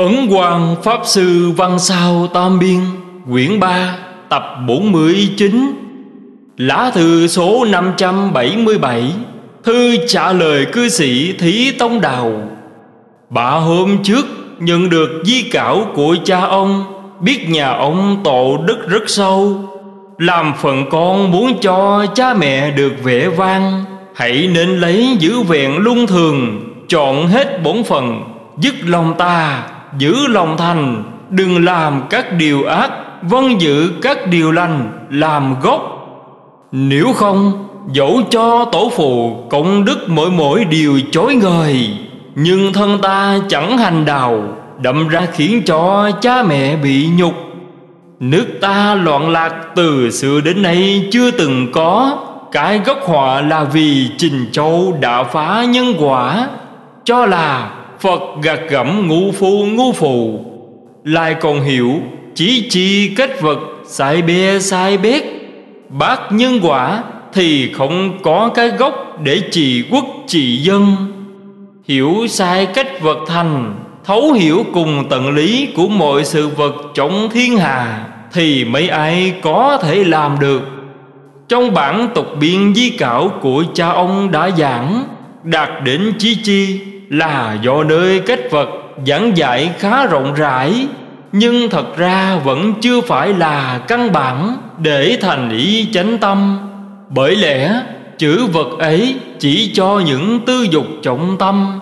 Ấn Quang Pháp Sư Văn Sao Tam Biên, Quyển 3 Tập 49 Lá thư số 577 Thư trả lời cư sĩ Thí Tông Đào. Bà hôm trước nhận được di cảo của cha ông, Biết nhà ông tổ đức rất sâu, Làm phần con muốn cho cha mẹ được vẻ vang, Hãy nên lấy giữ vẹn luân thường, Chọn hết bổn phần Dứt lòng ta. Giữ lòng thành, Đừng làm các điều ác Vâng giữ các điều lành, Làm gốc. Nếu không, Dẫu cho tổ phụ, Công đức mỗi mỗi điều chối ngời, Nhưng thân ta chẳng hành đào Đậm ra khiến cho cha mẹ bị nhục. Nước ta loạn lạc từ xưa đến nay chưa từng có, Cái gốc họa là vì Trình Châu đã phá nhân quả, Cho là Phật gạt gẫm ngu phu ngu phù. Lại còn hiểu, Chỉ chi kết vật, Sai bê, sai bét Bác nhân quả Thì không có cái gốc Để trị quốc trị dân. Hiểu sai cách vật thành, Thấu hiểu cùng tận lý Của mọi sự vật trong thiên hà Thì mấy ai có thể làm được. Trong bản tục biên di cảo Của cha ông đã giảng, Đạt đến chí chi là do nơi kết vật giảng dạy khá rộng rãi, nhưng thật ra vẫn chưa phải là căn bản để thành ý chánh tâm. Bởi lẽ, chữ vật ấy chỉ cho những tư dục trọng tâm.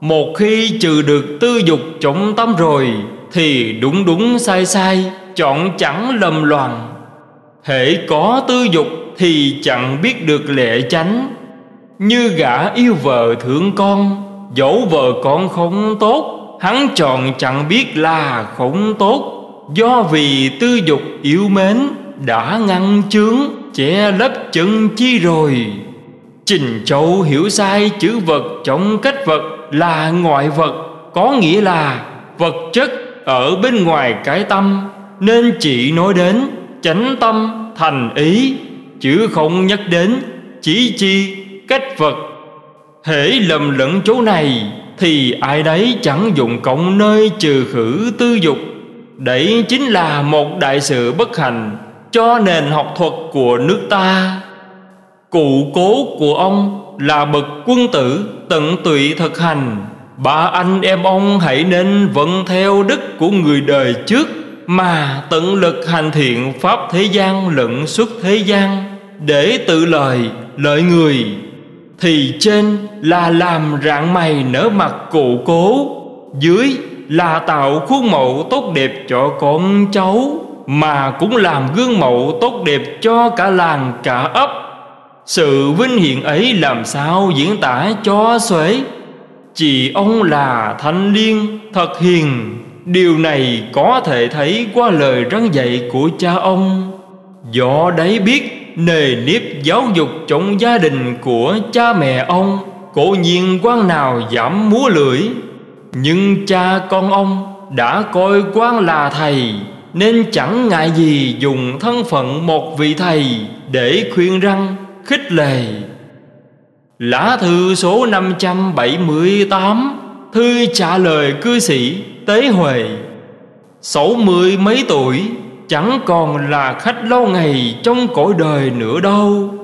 Một khi trừ được tư dục trọng tâm rồi, thì đúng đúng sai sai, chọn chẳng lầm loàn hễ có tư dục thì chẳng biết được lệ chánh. Như gã yêu vợ thương con Dẫu vợ con không tốt, Hắn chọn chẳng biết là không tốt. Do vì tư dục yêu mến, Đã ngăn chướng, Che lấp chân chi rồi. Trình Châu hiểu sai chữ vật trong cách vật là ngoại vật, Có nghĩa là vật chất ở bên ngoài cái tâm, Nên chỉ nói đến chánh tâm thành ý, Chứ không nhắc đến chỉ chi, cách vật thể lầm lẫn chỗ này Thì ai đấy chẳng dụng cộng nơi trừ khử tư dục. Đấy chính là một đại sự bất hạnh Cho nền học thuật của nước ta. Cụ cố của ông là bậc quân tử tận tụy thực hành. Ba anh em ông hãy nên vận theo đức của người đời trước Mà tận lực hành thiện pháp thế gian lẫn xuất thế gian Để tự lời, lợi người thì trên là làm rạng mày nở mặt cụ cố, Dưới là tạo khuôn mẫu tốt đẹp cho con cháu, Mà cũng làm gương mẫu tốt đẹp cho cả làng cả ấp. Sự vinh hiển ấy làm sao diễn tả cho xuể? Chị ông là thanh liên thật hiền, Điều này có thể thấy qua lời răn dạy của cha ông. Do đấy biết nề nếp giáo dục trong gia đình của cha mẹ ông Cố nhiên quan nào giảm múa lưỡi. Nhưng cha con ông đã coi quan là thầy Nên chẳng ngại gì dùng thân phận một vị thầy Để khuyên răng, khích lệ. Lá thư số 578 Thư trả lời cư sĩ Tế Huệ Sáu mươi mấy tuổi Chẳng còn là khách lâu ngày trong cõi đời nữa đâu.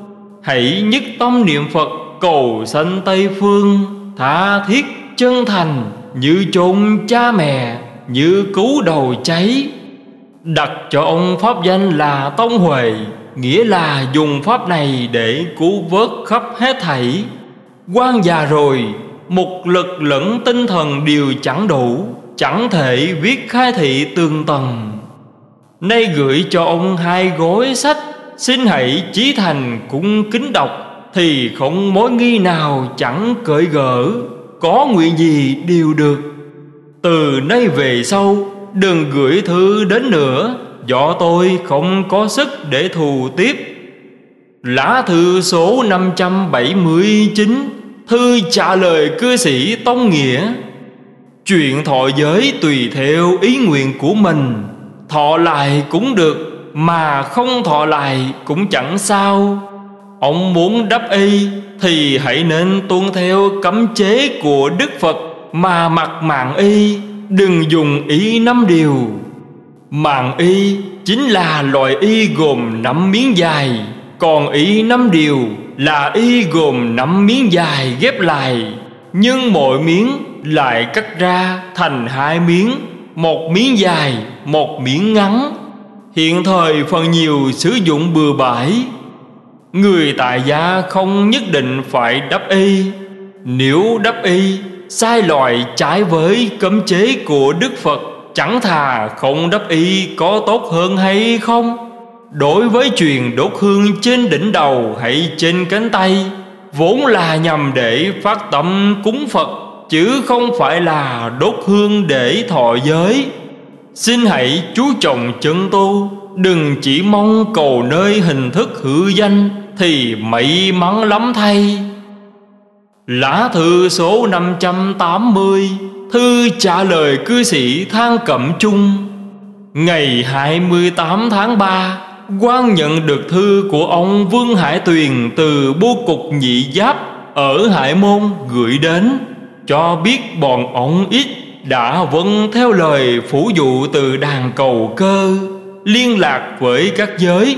Hãy nhất tâm niệm Phật, cầu sanh Tây Phương, Tha thiết chân thành như chôn cha mẹ, Như cứu đầu cháy. Đặt cho ông pháp danh là Tông Huệ, Nghĩa là dùng pháp này để cứu vớt khắp hết thảy. Quan già rồi, Một lực lẫn tinh thần đều chẳng đủ, Chẳng thể viết khai thị tường tầng. Nay gửi cho ông hai gói sách, Xin hãy chí thành cũng kính đọc, Thì không mối nghi nào chẳng cởi gỡ Có nguyện gì đều được. Từ nay về sau, Đừng gửi thư đến nữa, Do tôi không có sức để thù tiếp. Lá thư số 579 Thư trả lời cư sĩ Tông Nghĩa. Chuyện thọ giới tùy theo ý nguyện của mình. Thọ lại cũng được, Mà không thọ lại cũng chẳng sao. Ông muốn đắp y Thì hãy nên tuân theo cấm chế của Đức Phật Mà mặc mạng y, Đừng dùng y năm điều. Mạng y chính là loại y gồm năm miếng dài, Còn y năm điều là y gồm năm miếng dài ghép lại, Nhưng mỗi miếng lại cắt ra thành hai miếng. Một miếng dài, một miếng ngắn. Hiện thời phần nhiều sử dụng bừa bãi. Người tại gia không nhất định phải đắp y. Nếu đắp y sai loại trái với cấm chế của Đức Phật Chẳng thà không đắp y có tốt hơn hay không? Đối với truyền đốt hương trên đỉnh đầu hay trên cánh tay Vốn là nhằm để phát tâm cúng Phật. Chứ không phải là đốt hương để thọ giới. Xin hãy chú trọng chân tu, Đừng chỉ mong cầu nơi hình thức hữu danh Thì may mắn lắm thay. Lá thư số 580 Thư trả lời cư sĩ Thang Cẩm Trung. Ngày 28 tháng 3 quan nhận được thư của ông Vương Hải Tuyền Từ bố cục nhị giáp ở Hải Môn gửi đến. Cho biết bọn ông ít đã vâng theo lời phủ dụ từ đàn cầu cơ Liên lạc với các giới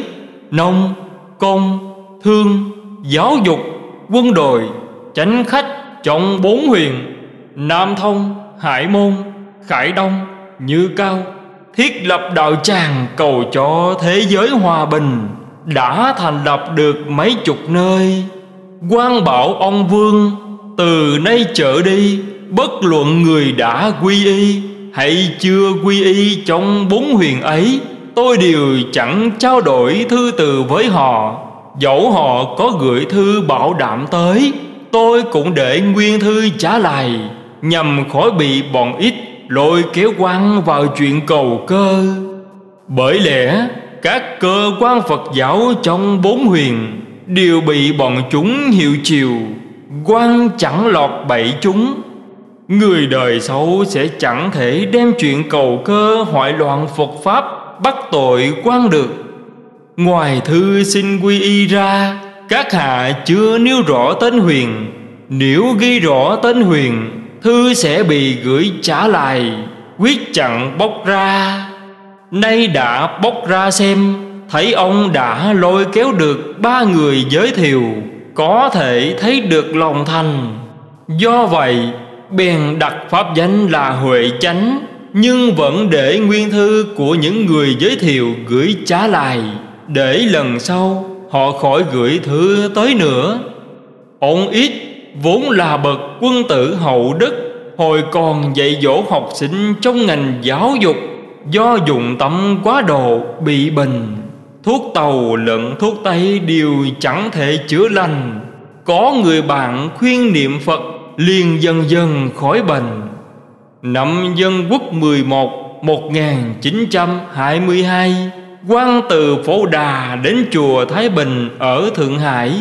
Nông, công, thương, giáo dục, quân đội Chánh khách trong bốn huyền Nam Thông, Hải Môn, Khải Đông, Như Cao Thiết lập đạo tràng cầu cho thế giới hòa bình Đã thành lập được mấy chục nơi. Quan bảo ông Vương từ nay trở đi, Bất luận người đã quy y Hay chưa quy y trong bốn huyền ấy, Tôi đều chẳng trao đổi thư từ với họ. Dẫu họ có gửi thư bảo đảm tới, Tôi cũng để nguyên thư trả lại, Nhằm khỏi bị bọn ít lôi kéo quan vào chuyện cầu cơ. Bởi lẽ, các cơ quan Phật giáo trong bốn huyền Đều bị bọn chúng hiệu chiều quan chẳng lọt bậy chúng. Người đời sau sẽ chẳng thể đem chuyện cầu cơ hoại loạn Phật Pháp bắt tội quan được. Ngoài thư xin quy y ra, Các hạ chưa nêu rõ tên huyền. Nếu ghi rõ tên huyền, Thư sẽ bị gửi trả lại, Quyết chặn bóc ra. Nay đã bóc ra xem, Thấy ông đã lôi kéo được ba người giới thiệu. Có thể thấy được lòng thành. Do vậy, bèn đặt pháp danh là Huệ Chánh, Nhưng vẫn để nguyên thư của những người giới thiệu gửi trả lại, Để lần sau họ khỏi gửi thư tới nữa. Ông ít vốn là bậc quân tử hậu đức, Hồi còn dạy dỗ học sinh trong ngành giáo dục, Do dùng tâm quá độ bị bình Thuốc tàu lẫn thuốc tây đều chẳng thể chữa lành. Có người bạn khuyên niệm Phật, liền dần dần khỏi bệnh. Năm dân quốc 11 1922 quan từ Phổ Đà đến chùa Thái Bình ở Thượng Hải,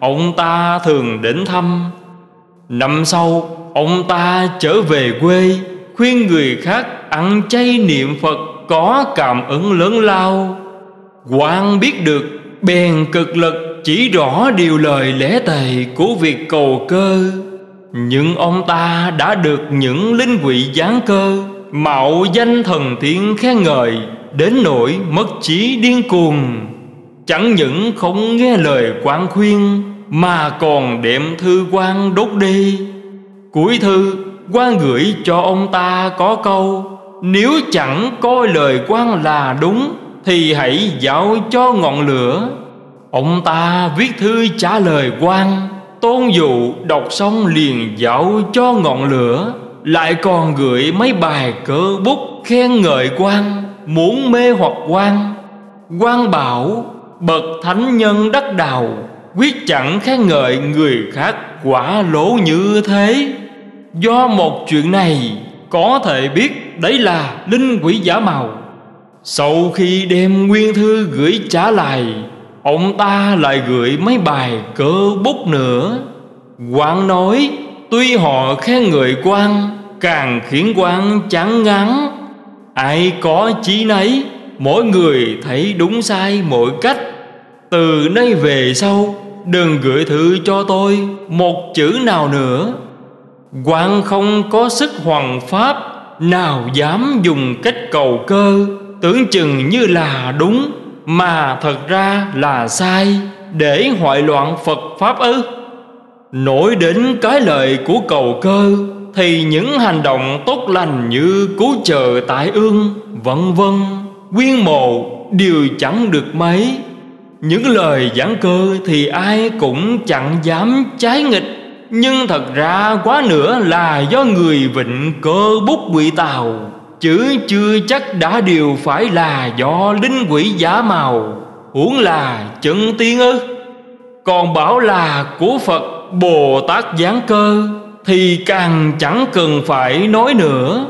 Ông ta thường đến thăm. Năm sau, ông ta trở về quê, Khuyên người khác ăn chay niệm Phật Có cảm ứng lớn lao quan biết được, bèn cực lực chỉ rõ điều lời lẽ tề của việc cầu cơ. Nhưng ông ta đã được những linh quỷ giáng cơ, Mạo danh thần tiên khen ngợi, Đến nỗi mất trí điên cuồng. Chẳng những không nghe lời quan khuyên, Mà còn đệm thư quan đốt đi. Cuối thư quan gửi cho ông ta có câu, Nếu chẳng coi lời quan là đúng thì hãy dạo cho ngọn lửa. Ông ta viết thư trả lời quan, Tôn dụ, đọc xong liền dạo cho ngọn lửa. Lại còn gửi mấy bài cơ bút khen ngợi quan, Muốn mê hoặc quan. Quan bảo, bậc thánh nhân đắc đào Quyết chẳng khen ngợi người khác quả lỗ như thế. Do một chuyện này, có thể biết đấy là linh quỷ giả màu sau khi đem nguyên thư gửi trả lại, Ông ta lại gửi mấy bài cơ bút nữa. Quan nói, Tuy họ khen người quan Càng khiến quan chán ngắn Ai có chí nấy, Mỗi người thấy đúng sai mỗi cách. Từ nay về sau, Đừng gửi thư cho tôi Một chữ nào nữa. Quan không có sức hoàng pháp, Nào dám dùng cách cầu cơ. Tưởng chừng như là đúng, Mà thật ra là sai, Để hoại loạn Phật Pháp ư? Nổi đến cái lời của cầu cơ, Thì những hành động tốt lành như cứu trợ tại ương, Vân vân, Quyên mộ, đều chẳng được mấy. Những lời giảng cơ thì ai cũng chẳng dám trái nghịch, Nhưng thật ra quá nữa là do người vịnh cơ bút quỷ tàu. Chứ chưa chắc đã đều phải là do linh quỷ giả màu. Huống là chân tiên ư. Còn bảo là của Phật Bồ Tát giáng cơ, Thì càng chẳng cần phải nói nữa.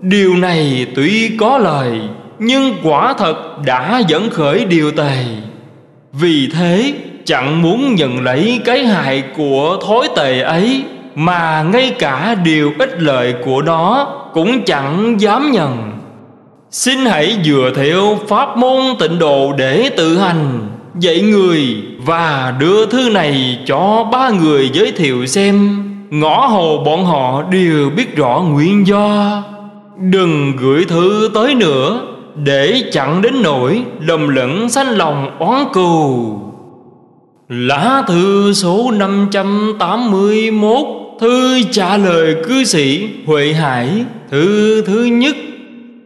Điều này tuy có lời, Nhưng quả thật đã dẫn khởi điều tề. Vì thế, chẳng muốn nhận lấy cái hại của thối tề ấy, Mà ngay cả điều ích lợi của nó cũng chẳng dám nhận. Xin hãy dựa theo pháp môn tịnh độ để tự hành. Dạy người và đưa thư này cho ba người giới thiệu xem. Ngõ hồ bọn họ đều biết rõ nguyên do. Đừng gửi thư tới nữa, Để chặn đến nỗi lầm lẫn sanh lòng oán cừu. Lá thư số 581 Thư trả lời cư sĩ Huệ Hải. Thư thứ nhất,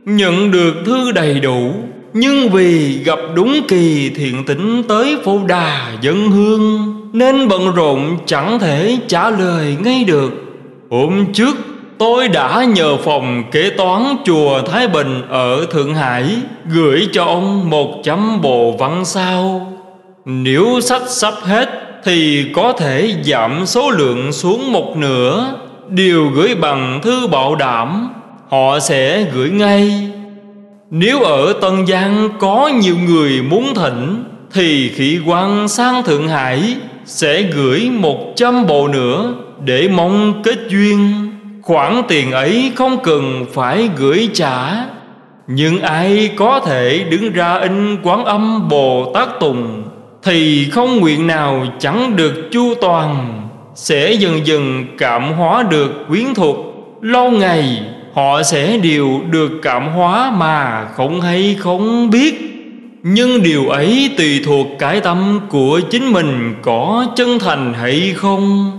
Nhận được thư đầy đủ, Nhưng vì gặp đúng kỳ thiện tĩnh tới phô đà dân hương, Nên bận rộn chẳng thể trả lời ngay được. Hôm trước, tôi đã nhờ phòng kế toán chùa Thái Bình ở Thượng Hải Gửi cho ông một chấm bộ văn sao. Nếu sách sắp hết thì có thể giảm số lượng xuống một nửa. Điều gửi bằng thư bảo đảm, Họ sẽ gửi ngay. Nếu ở Tân Giang có nhiều người muốn thỉnh, Thì khỉ quan sang Thượng Hải Sẽ gửi một trăm bộ nữa Để mong kết duyên. Khoản tiền ấy không cần phải gửi trả. Nhưng ai có thể đứng ra in quán âm Bồ Tát Tùng Thì không nguyện nào chẳng được chu toàn. Sẽ dần dần cảm hóa được quyến thuộc. Lâu ngày, họ sẽ đều được cảm hóa mà không hay không biết. Nhưng điều ấy tùy thuộc cái tâm của chính mình có chân thành hay không.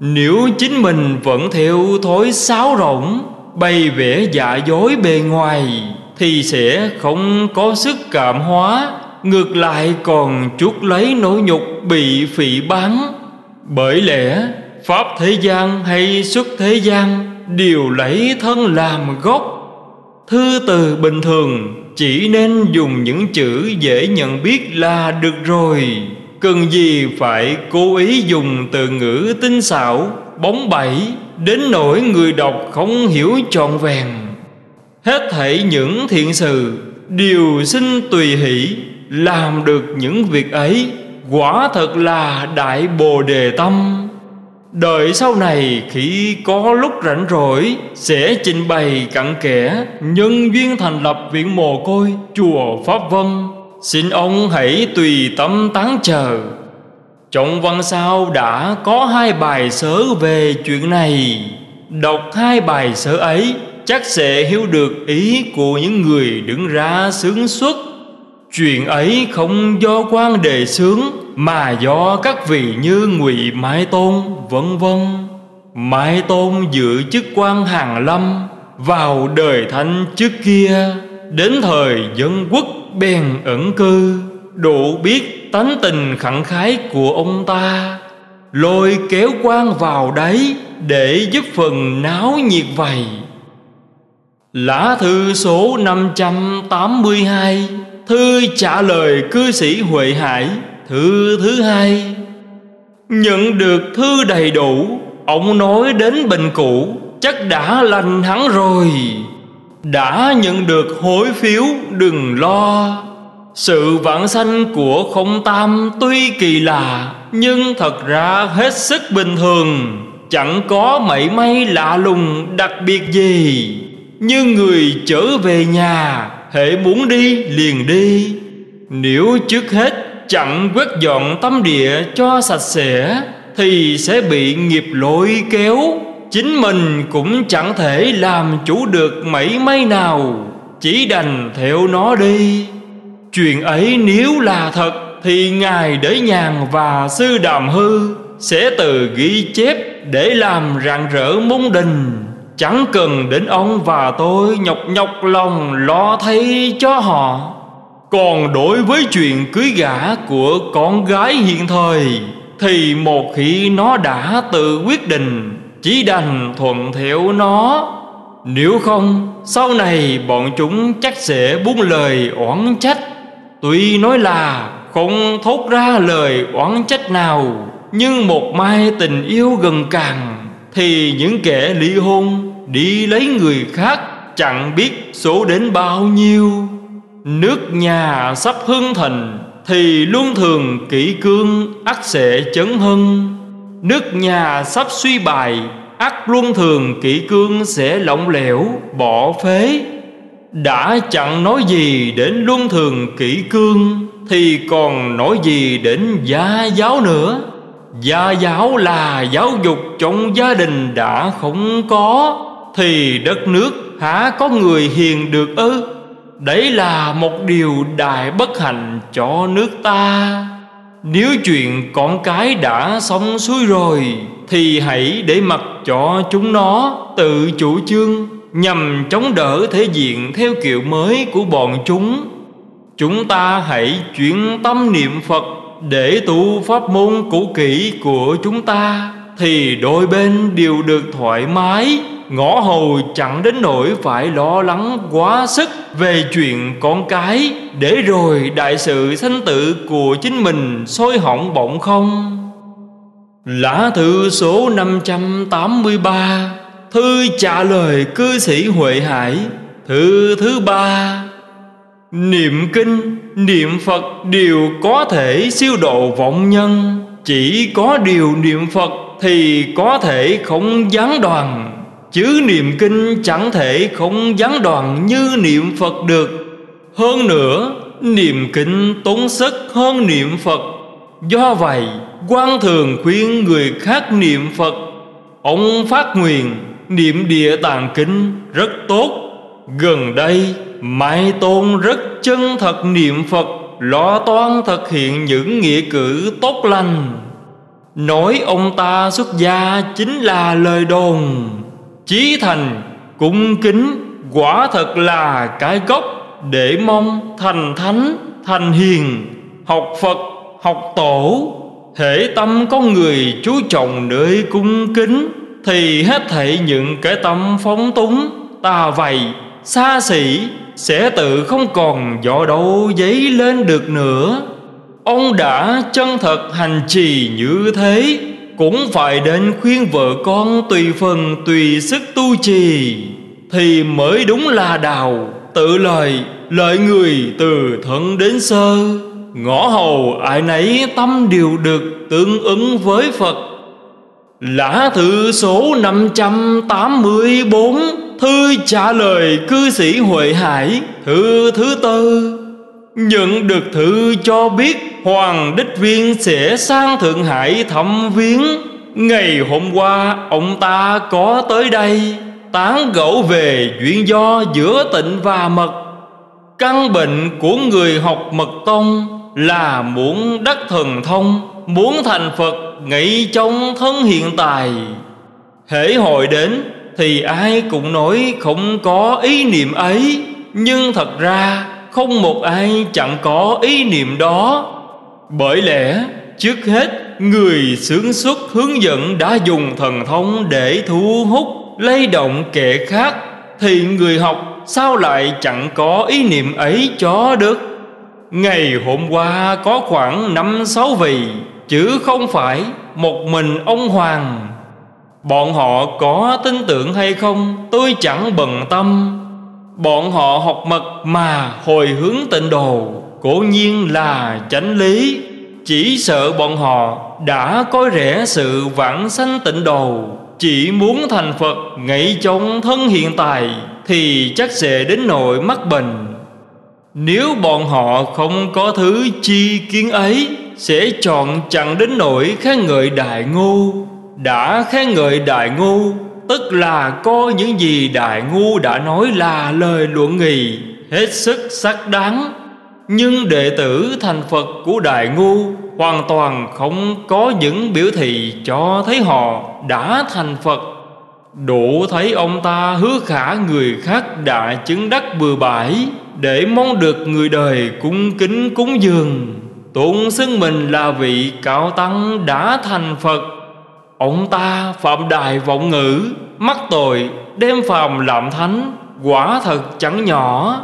Nếu chính mình vẫn theo thói sáo rỗng, Bày vẽ giả dối bề ngoài, Thì sẽ không có sức cảm hóa, Ngược lại còn chuốc lấy nỗi nhục bị phỉ báng. Bởi lẽ, Pháp thế gian hay xuất thế gian Đều lấy thân làm gốc. Thư từ bình thường Chỉ nên dùng những chữ dễ nhận biết là được rồi. Cần gì phải cố ý dùng từ ngữ tinh xảo, Bóng bẩy, Đến nỗi người đọc không hiểu trọn vẹn. Hết thảy những thiện sự Đều xin tùy hỷ Làm được những việc ấy. Quả thật là đại bồ đề tâm. Đợi sau này khi có lúc rảnh rỗi, Sẽ trình bày cặn kẽ Nhân duyên thành lập viện mồ côi Chùa Pháp Vân. Xin ông hãy tùy tâm tán chờ. Trong văn sau đã có hai bài sớ về chuyện này. Đọc hai bài sớ ấy, Chắc sẽ hiểu được ý của những người đứng ra sướng xuất. Chuyện ấy không do quan đề sướng Mà do các vị như ngụy Mai Tôn, vân vân. Mai Tôn giữ chức quan hàng lâm, Vào đời thanh trước kia, Đến thời dân quốc bèn ẩn cư. Đủ biết tánh tình khẳng khái của ông ta, Lôi kéo quan vào đấy Để giúp phần náo nhiệt vầy. Lá thư số 582 Thư trả lời cư sĩ Huệ Hải, Thư thứ hai, Nhận được thư đầy đủ, Ông nói đến bệnh cũ, Chắc đã lành hắn rồi. Đã nhận được hối phiếu, đừng lo. Sự vãng sanh của không tam tuy kỳ lạ, Nhưng thật ra hết sức bình thường. Chẳng có mảy may lạ lùng đặc biệt gì. Như người trở về nhà hễ muốn đi liền đi. Nếu trước hết chẳng quét dọn tâm địa cho sạch sẽ, Thì sẽ bị nghiệp lỗi kéo. Chính mình cũng chẳng thể làm chủ được mảy may nào. Chỉ đành theo nó đi. Chuyện ấy nếu là thật, Thì Ngài Đế Nhàn và Sư Đàm Hư Sẽ từ ghi chép để làm rạng rỡ môn đình. Chẳng cần đến ông và tôi nhọc nhọc lòng lo thấy cho họ. Còn đối với chuyện cưới gả của con gái hiện thời, Thì một khi nó đã tự quyết định, Chỉ đành thuận theo nó. Nếu không, sau này bọn chúng chắc sẽ buông lời oán trách. Tuy nói là không thốt ra lời oán trách nào, Nhưng một mai tình yêu gần càng, Thì những kẻ ly hôn đi lấy người khác Chẳng biết số đến bao nhiêu. Nước nhà sắp hưng thành, Thì luôn thường kỹ cương ắt sẽ chấn hưng. Nước nhà sắp suy bài ắt luôn thường kỹ cương sẽ lỏng lẻo, bỏ phế. Đã chẳng nói gì đến luân thường kỹ cương, Thì còn nói gì đến gia giáo nữa. Gia giáo là giáo dục trong gia đình đã không có. Thì đất nước há có người hiền được ư? Đấy là một điều đại bất hạnh cho nước ta. Nếu chuyện con cái đã xong xuôi rồi, Thì hãy để mặc cho chúng nó tự chủ trương, nhằm chống đỡ thể diện theo kiểu mới của bọn chúng. Chúng ta hãy chuyển tâm niệm phật để tu pháp môn cũ kỹ của chúng ta, thì đôi bên đều được thoải mái ngõ hầu chẳng đến nỗi phải lo lắng quá sức về chuyện con cái. Để rồi đại sự sanh tử của chính mình sôi hỏng bỗng không? Lá thư số 583 Thư trả lời cư sĩ Huệ Hải. Thư thứ ba Niệm kinh, niệm Phật đều có thể siêu độ vọng nhân. Chỉ có điều niệm Phật thì có thể không gián đoàn Chứ niệm kinh chẳng thể không gián đoàn như niệm Phật được. Hơn nữa, niệm kinh tốn sức hơn niệm Phật. Do vậy, quan thường khuyên người khác niệm Phật. Ông phát nguyện niệm địa tạng kinh rất tốt. Gần đây Mai Tôn rất chân thật niệm Phật Lo toan thực hiện những nghĩa cử tốt lành. Nói ông ta xuất gia chính là lời đồn. Chí thành, cung kính Quả thật là cái gốc Để mong thành thánh, thành hiền Học Phật, học tổ. Thể tâm con người chú trọng nơi cung kính thì hết thảy những cái tâm phóng túng tà vầy xa xỉ sẽ tự không còn do đâu giấy lên được nữa. Ông đã chân thật hành trì như thế cũng phải đến khuyên vợ con tùy phần, tùy sức tu trì, thì mới đúng là đạo, tự lời lợi người từ thân đến sơ. Ngõ hầu ai nấy tâm đều được tương ứng với phật. Lã thư số 584 Thư trả lời cư sĩ Huệ Hải, Thư thứ tư. Nhận được thư cho biết Hoàng Đích Viên sẽ sang Thượng Hải thăm viếng. Ngày hôm qua, ông ta có tới đây, Tán gẫu về chuyện do giữa tịnh và mật. Căn bệnh của người học mật tông Là muốn đắc thần thông, Muốn thành Phật nghĩ trong thân hiện tại. Hễ hội đến thì ai cũng nói không có ý niệm ấy, nhưng thật ra không một ai chẳng có ý niệm đó. Bởi lẽ, trước hết, người sướng xuất hướng dẫn đã dùng thần thông để thu hút, lay động kẻ khác, thì người học sao lại chẳng có ý niệm ấy cho được? Ngày hôm qua có khoảng năm sáu vị, chứ không phải một mình ông hoàng. Bọn họ có tin tưởng hay không, tôi chẳng bận tâm bọn họ học mật mà hồi hướng tịnh đồ cố nhiên là chánh lý. Chỉ sợ bọn họ đã có rẻ sự vãng sanh tịnh đồ chỉ muốn thành phật ngay trong thân hiện tại thì chắc sẽ đến nỗi mắc bệnh. Nếu bọn họ không có thứ chi kiến ấy, Sẽ chọn chẳng đến nỗi khen ngợi đại ngô. Đã khen ngợi đại ngô Tức là coi những gì Đại Ngu đã nói là lời luận nghị. Hết sức xác đáng. Nhưng đệ tử thành Phật của Đại Ngu Hoàn toàn không có những biểu thị cho thấy họ đã thành Phật. Đủ thấy ông ta hứa khả người khác đã chứng đắc bừa bãi Để mong được người đời cung kính cúng dường. Tụng xưng mình là vị cao tăng đã thành Phật. Ông ta phạm đại vọng ngữ, Mắc tội, đem phàm làm thánh, Quả thật chẳng nhỏ.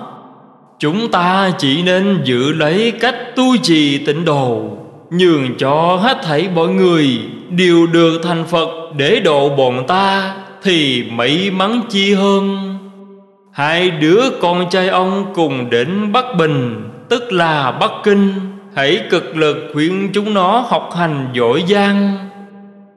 Chúng ta chỉ nên giữ lấy cách tu trì tịnh đồ Nhường cho hết thảy mọi người Đều được thành Phật để độ bọn ta Thì may mắn chi hơn. Hai đứa con trai ông cùng đến Bắc Bình, Tức là Bắc Kinh. Hãy cực lực khuyên chúng nó học hành giỏi giang.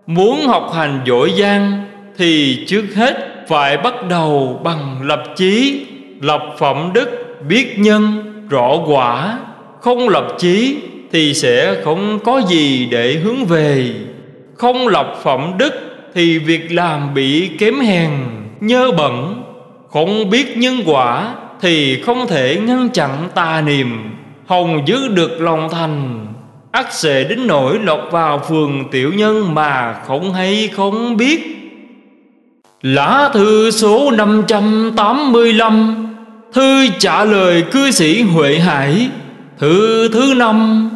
Muốn học hành giỏi giang Thì trước hết phải bắt đầu bằng lập chí, Lập phẩm đức, biết nhân, rõ quả. Không lập chí thì sẽ không có gì để hướng về. Không lập phẩm đức thì việc làm bị kém hèn, Nhơ bẩn. Không biết nhân quả thì không thể ngăn chặn tà niệm, Hồng giữ được lòng thành ắt sẽ đến nỗi lọt vào phường tiểu nhân mà không hay không biết. Lá thư số 585 Thư trả lời cư sĩ Huệ Hải, Thư thứ năm.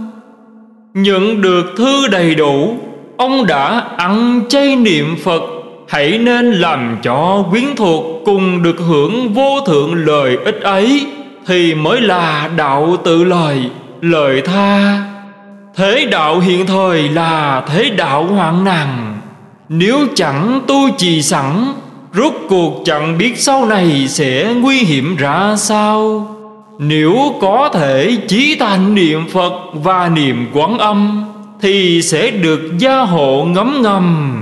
Nhận được thư đầy đủ, Ông đã ăn chay niệm Phật, Hãy nên làm cho quyến thuộc Cùng được hưởng vô thượng lời ích ấy, Thì mới là đạo tự lời Lời tha. Thế đạo hiện thời là thế đạo hoạn nạn. Nếu chẳng tu trì sẵn, Rốt cuộc chẳng biết sau này sẽ nguy hiểm ra sao. Nếu có thể chí thành niệm Phật và niệm quán âm, Thì sẽ được gia hộ ngấm ngầm.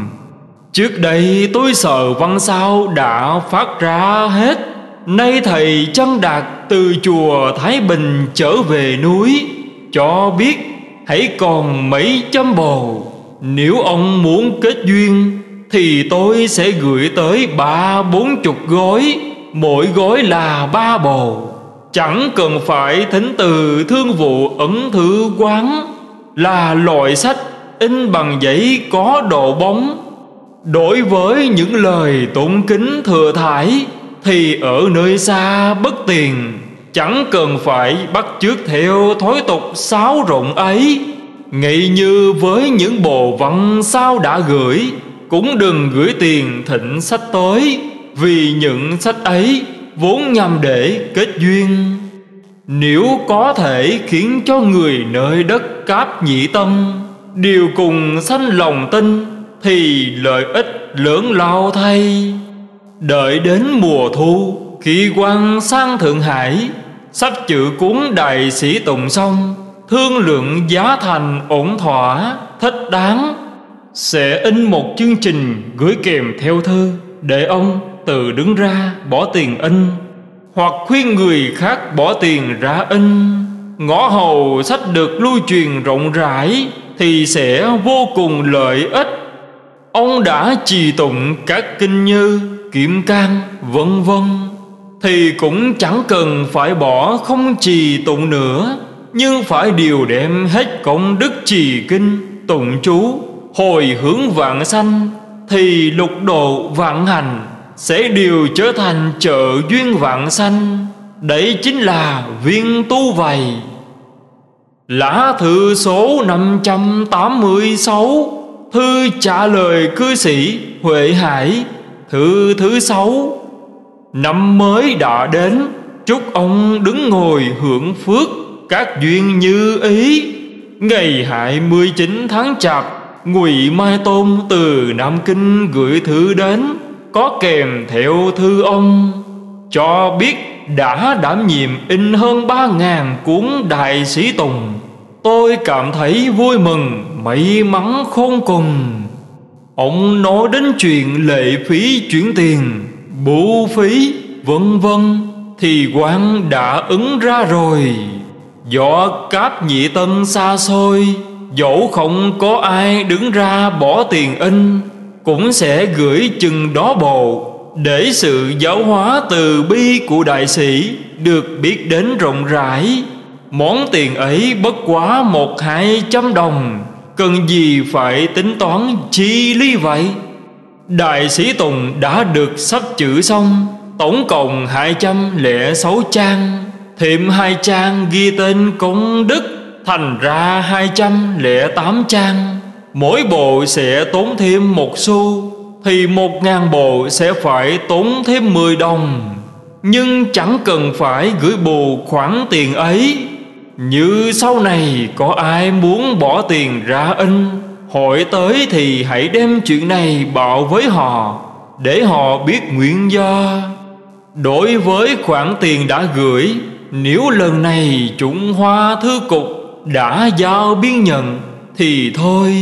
Trước đây tôi sợ văn sao đã phát ra hết. Nay thầy chân đạt từ chùa Thái Bình trở về núi, Cho biết hãy còn mấy trăm bồ Nếu ông muốn kết duyên, Thì tôi sẽ gửi tới ba, bốn chục gói. Mỗi gói là ba bồ Chẳng cần phải thính từ thương vụ ấn thư quán. Là loại sách in bằng giấy có độ bóng. Đối với những lời tụng kính thừa thải, Thì ở nơi xa bất tiền. Chẳng cần phải bắt chước theo thói tục sáo rộng ấy. Nghĩ như với những bộ văn sao đã gửi, Cũng đừng gửi tiền thịnh sách tới, Vì những sách ấy vốn nhằm để kết duyên. Nếu có thể khiến cho người nơi đất cáp nhị tâm Đều cùng sanh lòng tin, Thì lợi ích lớn lao thay. Đợi đến mùa thu khi quan sang Thượng Hải, Sắp chữ cuốn đại sĩ tụng xong Thương lượng giá thành ổn thỏa, Thích đáng. Sẽ in một chương trình gửi kèm theo thư Để ông tự đứng ra bỏ tiền in, Hoặc khuyên người khác bỏ tiền ra in. Ngõ hầu sách được lưu truyền rộng rãi Thì sẽ vô cùng lợi ích. Ông đã trì tụng các kinh như Kiểm can vân vân. Thì cũng chẳng cần phải bỏ không trì tụng nữa, Nhưng phải điều đem hết công đức trì kinh, Tụng chú, Hồi hướng vạn sanh, Thì lục độ vạn hành Sẽ đều trở thành trợ duyên vạn sanh. Đấy chính là viên tu vầy. Lã thư số 586 Thư trả lời cư sĩ, Huệ Hải, Thư thứ sáu. Năm mới đã đến, Chúc ông đứng ngồi hưởng phước Các duyên như ý. Ngày 29 tháng chạp, Ngụy Mai Tôn từ Nam Kinh gửi thư đến, Có kèm theo thư ông. Cho biết đã đảm nhiệm in hơn ba ngàn cuốn đại sĩ tùng. Tôi cảm thấy vui mừng, May mắn khôn cùng. Ông nói đến chuyện lệ phí chuyển tiền. Bố phí, vân vân, Thì quan đã ứng ra rồi. Do cáp nhị tân xa xôi, Dẫu không có ai đứng ra bỏ tiền in, Cũng sẽ gửi chừng đó bộ, Để sự giáo hóa từ bi của đại sĩ Được biết đến rộng rãi. Món tiền ấy bất quá một hai trăm đồng, Cần gì phải tính toán chi lý vậy? Đại sĩ Tùng đã được sắp chữ xong, Tổng cộng hai trăm lẻ sáu trang. Thêm hai trang ghi tên công đức, Thành ra hai trăm lẻ tám trang. Mỗi bộ sẽ tốn thêm một xu, Thì một ngàn bộ sẽ phải tốn thêm mười đồng. Nhưng chẳng cần phải gửi bù khoản tiền ấy. Như sau này có ai muốn bỏ tiền ra in? Hội tới thì hãy đem chuyện này bảo với họ, Để họ biết nguyên do. Đối với khoản tiền đã gửi, Nếu lần này chúng Hoa Thư Cục đã giao biên nhận, Thì thôi.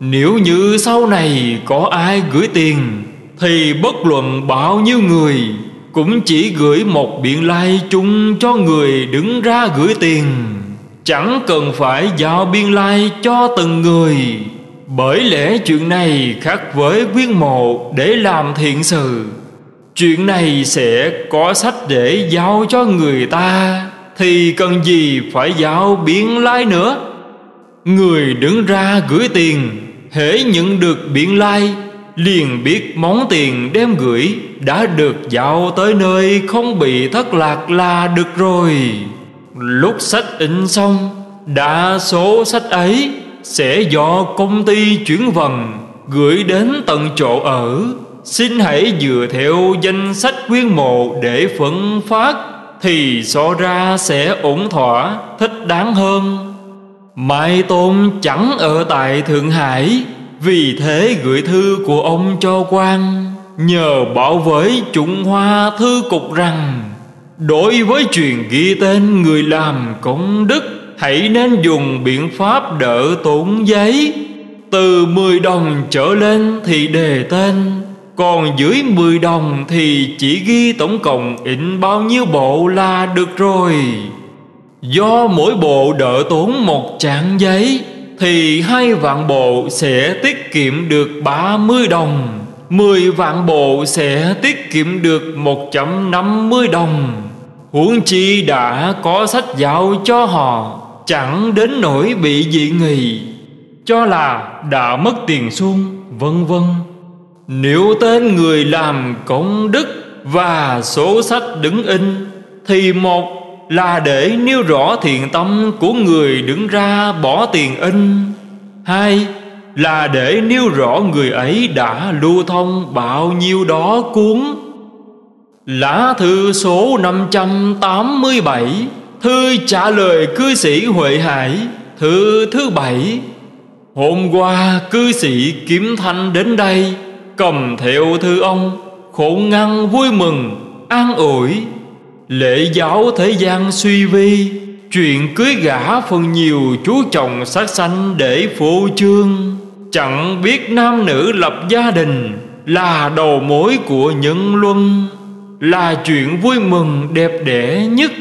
Nếu như sau này có ai gửi tiền, Thì bất luận bao nhiêu người Cũng chỉ gửi một biện lai chung cho người đứng ra gửi tiền. Chẳng cần phải giao biên lai cho từng người. Bởi lẽ chuyện này khác với quyên mộ để làm thiện sự. Chuyện này sẽ có sách để giao cho người ta, Thì cần gì phải giao biên lai nữa? Người đứng ra gửi tiền, hễ nhận được biên lai, liền biết món tiền đem gửi đã được giao tới nơi không bị thất lạc là được rồi lúc sách in xong đa số sách ấy sẽ do công ty chuyển vần gửi đến tận chỗ ở. Xin hãy dựa theo danh sách quyên mộ để phân phát Thì so ra sẽ ổn thỏa, thích đáng hơn. Mai Tôn chẳng ở tại Thượng Hải Vì thế gửi thư của ông cho quan Nhờ bảo với Trung Hoa Thư Cục rằng Đối với chuyện ghi tên người làm công đức, Hãy nên dùng biện pháp đỡ tốn giấy. Từ 10 đồng trở lên thì đề tên, còn dưới 10 đồng thì chỉ ghi tổng cộng in bao nhiêu bộ là được rồi. Do mỗi bộ đỡ tốn một trang giấy, Thì hai vạn bộ sẽ tiết kiệm được 30 đồng. 10 vạn bộ sẽ tiết kiệm được 150 đồng. Huống chi đã có sách giao cho họ, Chẳng đến nỗi bị dị nghị. Cho là đã mất tiền xuân, vân vân. Nếu tên người làm công đức và số sách đứng in, Thì một là để nêu rõ thiện tâm của người đứng ra bỏ tiền in. Hai là để nêu rõ người ấy đã lưu thông bao nhiêu đó cuốn. Lá thư số 587 Thư trả lời cư sĩ Huệ Hải. Thư thứ bảy, Hôm qua cư sĩ Kiếm Thanh đến đây, cầm theo thư ông, khổ ngăn vui mừng, an ủi. Lễ giáo thế gian suy vi, chuyện cưới gả phần nhiều chú chồng sát sanh để phô trương. Chẳng biết nam nữ lập gia đình, là đầu mối của nhân luân là chuyện vui mừng đẹp đẽ nhất.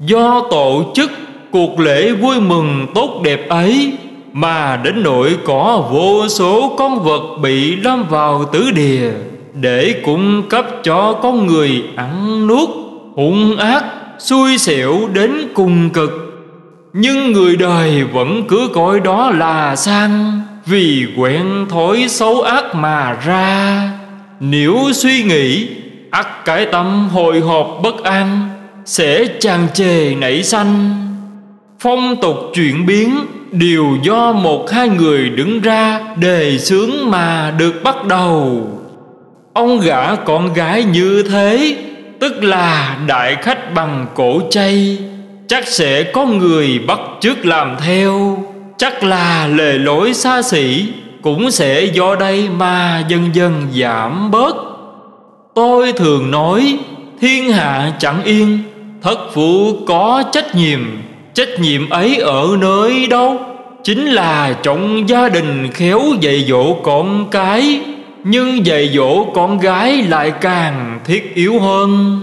Do tổ chức cuộc lễ vui mừng tốt đẹp ấy mà đến nỗi có vô số con vật bị lâm vào tứ địa để cung cấp cho con người ăn nuốt, hung ác, xui xẻo đến cùng cực. Nhưng người đời vẫn cứ coi đó là sang vì quen thói xấu ác mà ra. Nếu suy nghĩ ắt cái tâm hồi hộp bất an, sẽ tràn trề nảy sanh. Phong tục chuyển biến đều do một hai người đứng ra đề xướng mà được bắt đầu. Ông gả con gái như thế, tức là đại khách bằng cổ chay, chắc sẽ có người bắt chước làm theo. Chắc là lề lối xa xỉ, cũng sẽ do đây mà dần dần giảm bớt tôi thường nói, thiên hạ chẳng yên, thất phụ có trách nhiệm Trách nhiệm ấy ở nơi đâu? Chính là trong gia đình khéo dạy dỗ con cái, Nhưng dạy dỗ con gái lại càng thiết yếu hơn.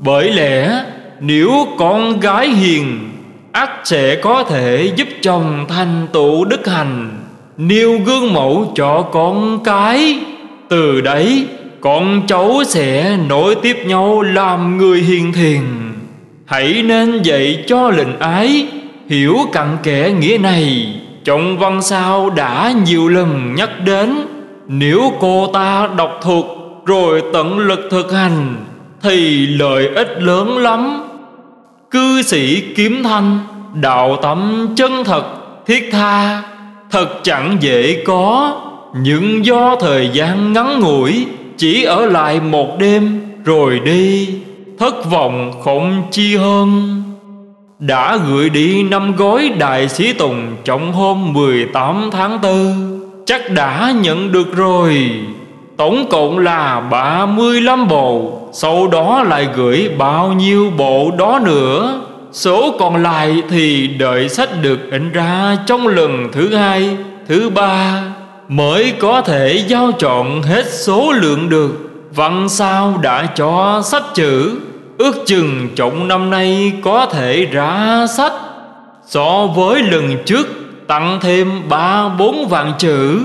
Bởi lẽ, nếu con gái hiền ắt sẽ có thể giúp chồng thành tựu đức hành Nêu gương mẫu cho con cái. Từ đấy con cháu sẽ nối tiếp nhau làm người hiền thiền. Hãy nên dạy cho lệnh ái, Hiểu cặn kẽ nghĩa này. Trong văn sao đã nhiều lần nhắc đến, Nếu cô ta đọc thuộc, Rồi tận lực thực hành, Thì lợi ích lớn lắm. Cư sĩ kiếm thanh, Đạo tâm chân thật, Thiết tha, Thật chẳng dễ có, Nhưng do thời gian ngắn ngủi chỉ ở lại một đêm Rồi đi Thất vọng không chi hơn. Đã gửi đi năm gói đại sĩ tùng Trong hôm 18 tháng 4 Chắc đã nhận được rồi. Tổng cộng là 35 bộ Sau đó lại gửi bao nhiêu bộ đó nữa. Số còn lại thì đợi sách được in ra trong lần thứ hai, thứ ba. Mới có thể giao chọn hết số lượng được. Văn sao đã cho sách chữ. Ước chừng trọng năm nay có thể ra sách. So với lần trước, tặng thêm ba, bốn vạn chữ.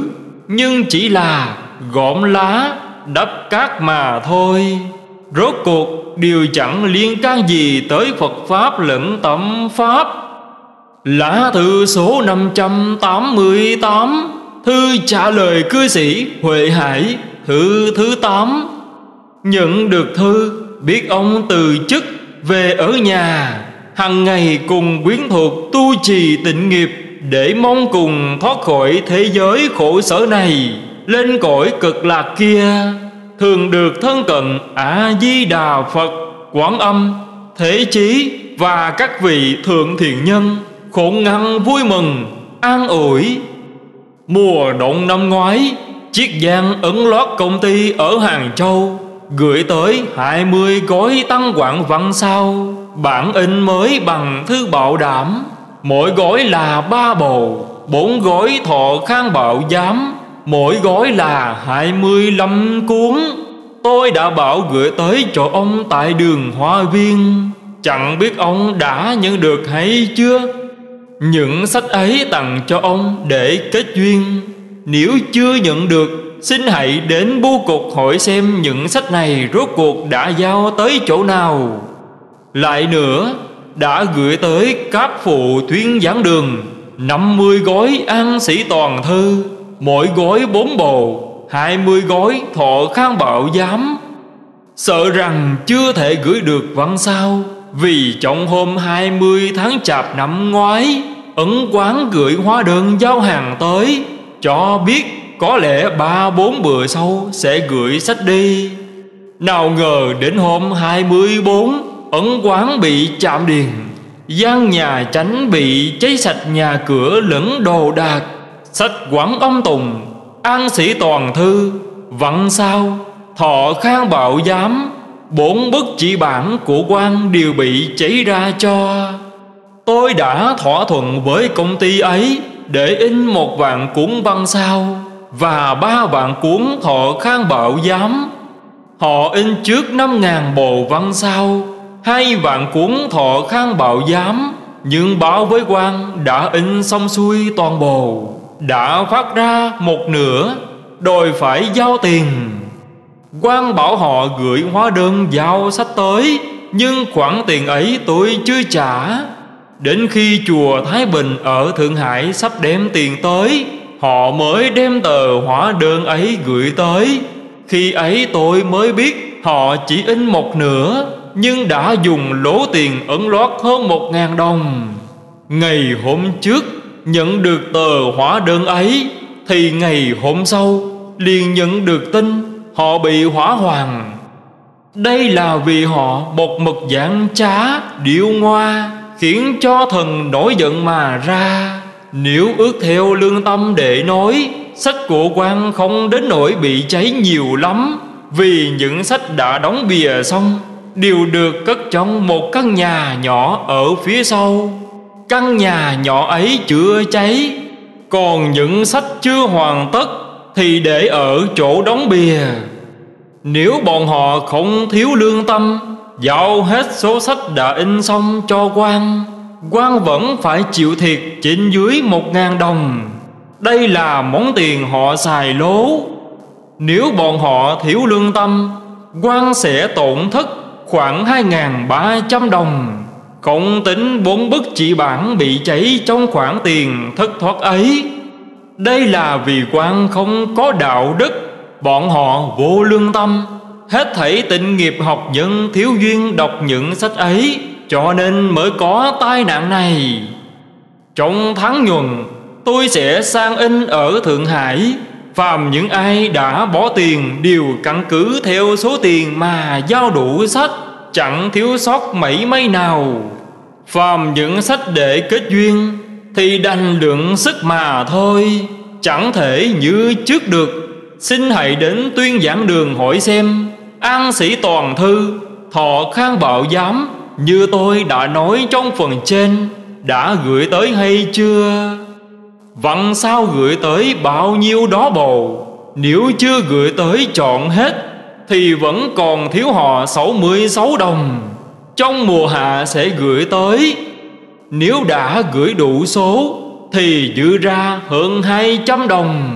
Nhưng chỉ là gõm lá, đắp cát mà thôi. Rốt cuộc đều chẳng liên can gì tới Phật Pháp lẫn tâm Pháp. Lá thư số 588 Thư trả lời cư sĩ Huệ Hải Thư thứ 8 Nhận được thư, Biết ông từ chức về ở nhà. Hằng ngày cùng quyến thuộc tu trì tịnh nghiệp Để mong cùng thoát khỏi thế giới khổ sở này. Lên cõi cực lạc kia, thường được thân cận a di đà phật quảng âm, thế chí và các vị thượng thiện nhân. Khổ ngăn vui mừng, an ủi mùa động năm ngoái, chiếc giang ấn lót công ty ở hàng châu, gửi tới 20 gói tăng quảng văn sao. Bản in mới bằng thư bảo đảm, mỗi gói là ba bầu, bốn gói thọ khang bảo giám, Mỗi gói là 25 cuốn. Tôi đã bảo gửi tới cho ông tại đường Hoa Viên, Chẳng biết ông đã nhận được hay chưa. Những sách ấy tặng cho ông để kết duyên. Nếu chưa nhận được, Xin hãy đến bưu cục hỏi xem những sách này rốt cuộc đã giao tới chỗ nào. Lại nữa, Đã gửi tới các phụ thuyên giảng đường 50 gói an sĩ toàn thư Mỗi gói bốn bồ hai mươi gói thọ khang bạo giám. Sợ rằng chưa thể gửi được văn sao. Vì trong hôm hai mươi tháng chạp năm ngoái Ấn quán gửi hóa đơn giao hàng tới, Cho biết có lẽ ba bốn bữa sau sẽ gửi sách đi. Nào ngờ đến hôm hai mươi bốn Ấn quán bị chạm điền gian nhà tránh bị cháy sạch nhà cửa lẫn đồ đạc. Sách quảng âm tùng, An sĩ toàn thư, vặn sao, Thọ khang bạo giám Bốn bức chỉ bản của quan đều bị cháy ra cho. Tôi đã thỏa thuận với công ty ấy Để in một vạn cuốn văn sao Và ba vạn cuốn thọ khang bảo giám. Họ in trước năm ngàn bộ văn sao, Hai vạn cuốn thọ khang bảo giám, Nhưng báo với quan đã in xong xuôi toàn bộ, đã phát ra một nửa, đòi phải giao tiền quan bảo họ gửi hóa đơn giao sách tới, nhưng khoản tiền ấy tôi chưa trả. Đến khi chùa thái bình ở thượng hải sắp đem tiền tới, họ mới đem tờ hóa đơn ấy gửi tới. Khi ấy tôi mới biết họ chỉ in một nửa, nhưng đã dùng lỗ tiền ấn lót hơn một ngàn đồng. Ngày hôm trước, Nhận được tờ hóa đơn ấy, Thì ngày hôm sau, liền nhận được tin. Họ bị hỏa hoàng Đây là vì họ một mực giảng trá Điệu ngoa, Khiến cho thần nổi giận mà ra. Nếu ước theo lương tâm để nói, Sách của quan không đến nỗi bị cháy nhiều lắm. Vì những sách đã đóng bìa xong, Đều được cất trong một căn nhà nhỏ ở phía sau. Căn nhà nhỏ ấy chưa cháy, Còn những sách chưa hoàn tất Thì để ở chỗ đóng bìa. Nếu bọn họ không thiếu lương tâm, Giao hết số sách đã in xong cho quan quan vẫn phải chịu thiệt trên dưới một ngàn đồng. Đây là món tiền họ xài lố. Nếu bọn họ thiếu lương tâm, quan sẽ tổn thất khoảng 2.300 đồng. Cộng tính bốn bức chỉ bản bị cháy trong khoản tiền thất thoát ấy. Đây là vì quan không có đạo đức Bọn họ vô lương tâm, Hết thảy tịnh nghiệp học nhân thiếu duyên đọc những sách ấy, Cho nên mới có tai nạn này. Trong tháng nhuần, Tôi sẽ sang in ở Thượng Hải, Phàm những ai đã bỏ tiền Đều căn cứ theo số tiền mà giao đủ sách, Chẳng thiếu sót mảy mấy nào. Phàm những sách để kết duyên Thì đành lượng sức mà thôi, Chẳng thể như trước được. Xin hãy đến tuyên giảng đường hỏi xem. An sĩ toàn thư, Thọ khang bạo giám, Như tôi đã nói trong phần trên, Đã gửi tới hay chưa? Vặn sao gửi tới bao nhiêu đó bầu? Nếu chưa gửi tới chọn hết, Thì vẫn còn thiếu họ 66 đồng. Trong mùa hạ sẽ gửi tới. Nếu đã gửi đủ số, Thì giữ ra hơn 200 đồng.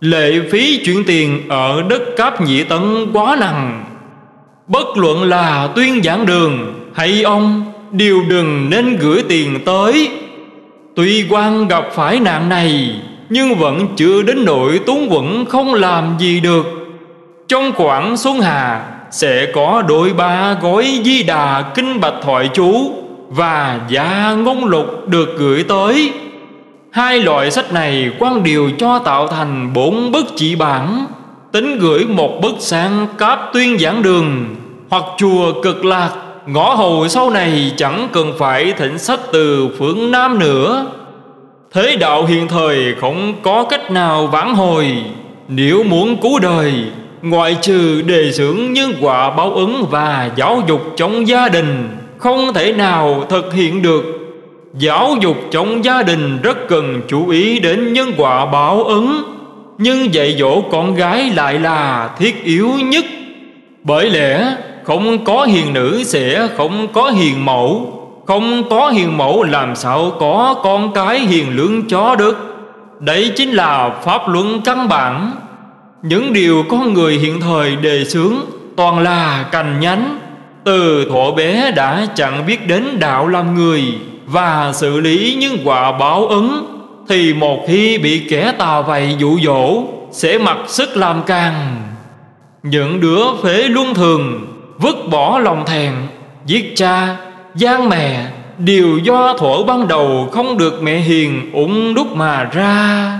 Lệ phí chuyển tiền ở đất cáp nhị tấn quá nặng. Bất luận là tuyên giảng đường hay ông, Đều đừng nên gửi tiền tới. Tuy quan gặp phải nạn này, Nhưng vẫn chưa đến nỗi túng quẩn không làm gì được. Trong khoảng Xuân Hà Sẽ có đội ba gói di đà kinh bạch thoại chú Và gia ngôn lục được gửi tới. Hai loại sách này quan điều cho tạo thành bốn bức chỉ bản. Tính gửi một bức sang cáp tuyên giảng đường, Hoặc chùa cực lạc. Ngõ hầu sau này chẳng cần phải thỉnh sách từ phương Nam nữa. Thế đạo hiện thời không có cách nào vãn hồi. Nếu muốn cứu đời, Ngoại trừ đề xưởng nhân quả báo ứng và giáo dục trong gia đình, Không thể nào thực hiện được. Giáo dục trong gia đình rất cần chú ý đến nhân quả báo ứng. Nhưng dạy dỗ con gái lại là thiết yếu nhất. Bởi lẽ, không có hiền nữ sẽ không có hiền mẫu. Không có hiền mẫu làm sao có con cái hiền lương chó được. Đấy chính là pháp luận căn bản. Những điều con người hiện thời đề xướng Toàn là cành nhánh. Từ thuở bé đã chẳng biết đến đạo làm người. Và xử lý những quả báo ứng, Thì một khi bị kẻ tà vầy dụ dỗ, Sẽ mặc sức làm càng. Những đứa phế luân thường, Vứt bỏ lòng thèn, Giết cha, gian mẹ, Đều do thuở ban đầu không được mẹ hiền ủng đúc mà ra.